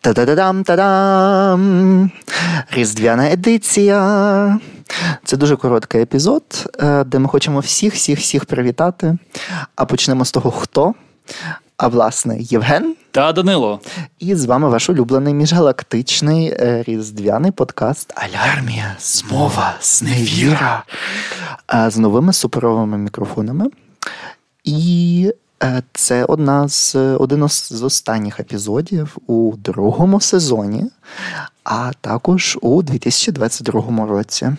Та-да-да-дам, та-дам! Різдвяна едиція. Це дуже короткий епізод, е, де ми хочемо всіх, всіх, всіх привітати. А почнемо з того, хто. А власне, Євген та Данило. І з вами ваш улюблений міжгалактичний е, різдвяний подкаст Алярмія, змова, зневіра е, з новими суперовими мікрофонами. І це одна з один з останніх епізодів у другому сезоні, а також у 2022 році.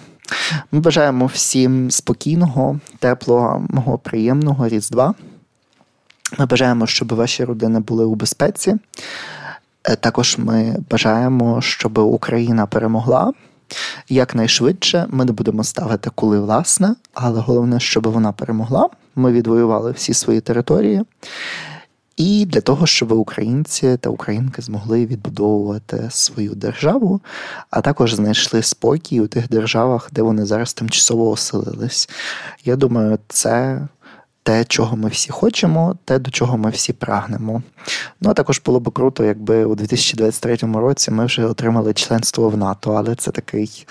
Ми бажаємо всім спокійного, теплого, приємного Різдва. Ми бажаємо, щоб ваші родини були у безпеці. Е, також ми бажаємо, щоб Україна перемогла. Якнайшвидше ми не будемо ставити коли власне, але головне, щоб вона перемогла. Ми відвоювали всі свої території. І для того, щоб українці та українки змогли відбудовувати свою державу, а також знайшли спокій у тих державах, де вони зараз тимчасово оселились. Я думаю, це те, чого ми всі хочемо, те, до чого ми всі прагнемо. Ну а також було б круто, якби у 2023 році ми вже отримали членство в НАТО, але це такий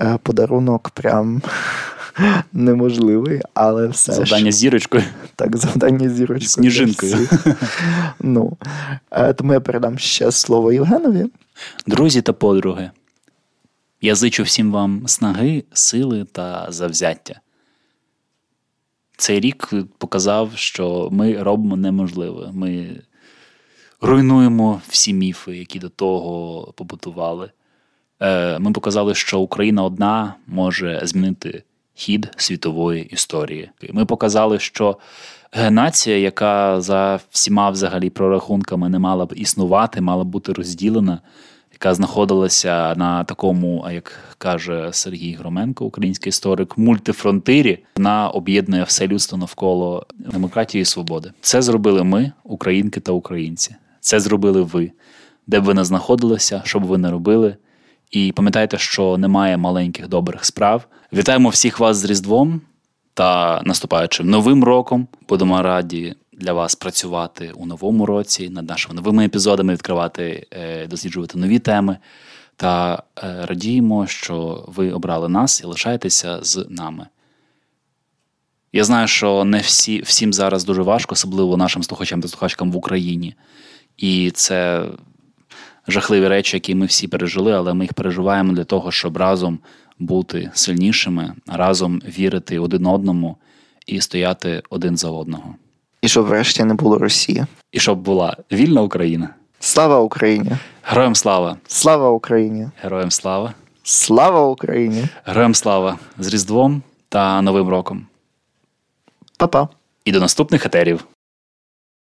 е, подарунок прям. Неможливий, але все. Завдання ж. зірочкою. Так, завдання зірочкою. Сніжинкою. Ну, е, Тому я передам ще слово Євгенові. Друзі та подруги. Я зичу всім вам снаги, сили та завзяття. Цей рік показав, що ми робимо неможливе. Ми руйнуємо всі міфи, які до того побутували. Е, ми показали, що Україна одна може змінити хід світової історії. Ми показали, що нація, яка за всіма взагалі прорахунками не мала б існувати, мала б бути розділена яка знаходилася на такому, як каже Сергій Громенко, український історик, мультифронтирі, вона об'єднує все людство навколо демократії і свободи. Це зробили ми, українки та українці. Це зробили ви, де б ви не знаходилися, що б ви не робили. І пам'ятайте, що немає маленьких добрих справ. Вітаємо всіх вас з Різдвом та наступаючим новим роком. Будемо раді для вас працювати у новому році, над нашими новими епізодами, відкривати, е, досліджувати нові теми. Та е, радіємо, що ви обрали нас і лишаєтеся з нами. Я знаю, що не всі, всім зараз дуже важко, особливо нашим слухачам та слухачкам в Україні. І це жахливі речі, які ми всі пережили, але ми їх переживаємо для того, щоб разом бути сильнішими, разом вірити один одному і стояти один за одного. І щоб врешті не було Росії. І щоб була вільна Україна. Слава Україні! Героям слава! Слава Україні! Героям слава! Слава Україні! Героям слава з Різдвом та Новим роком. Па-па! І до наступних етерів!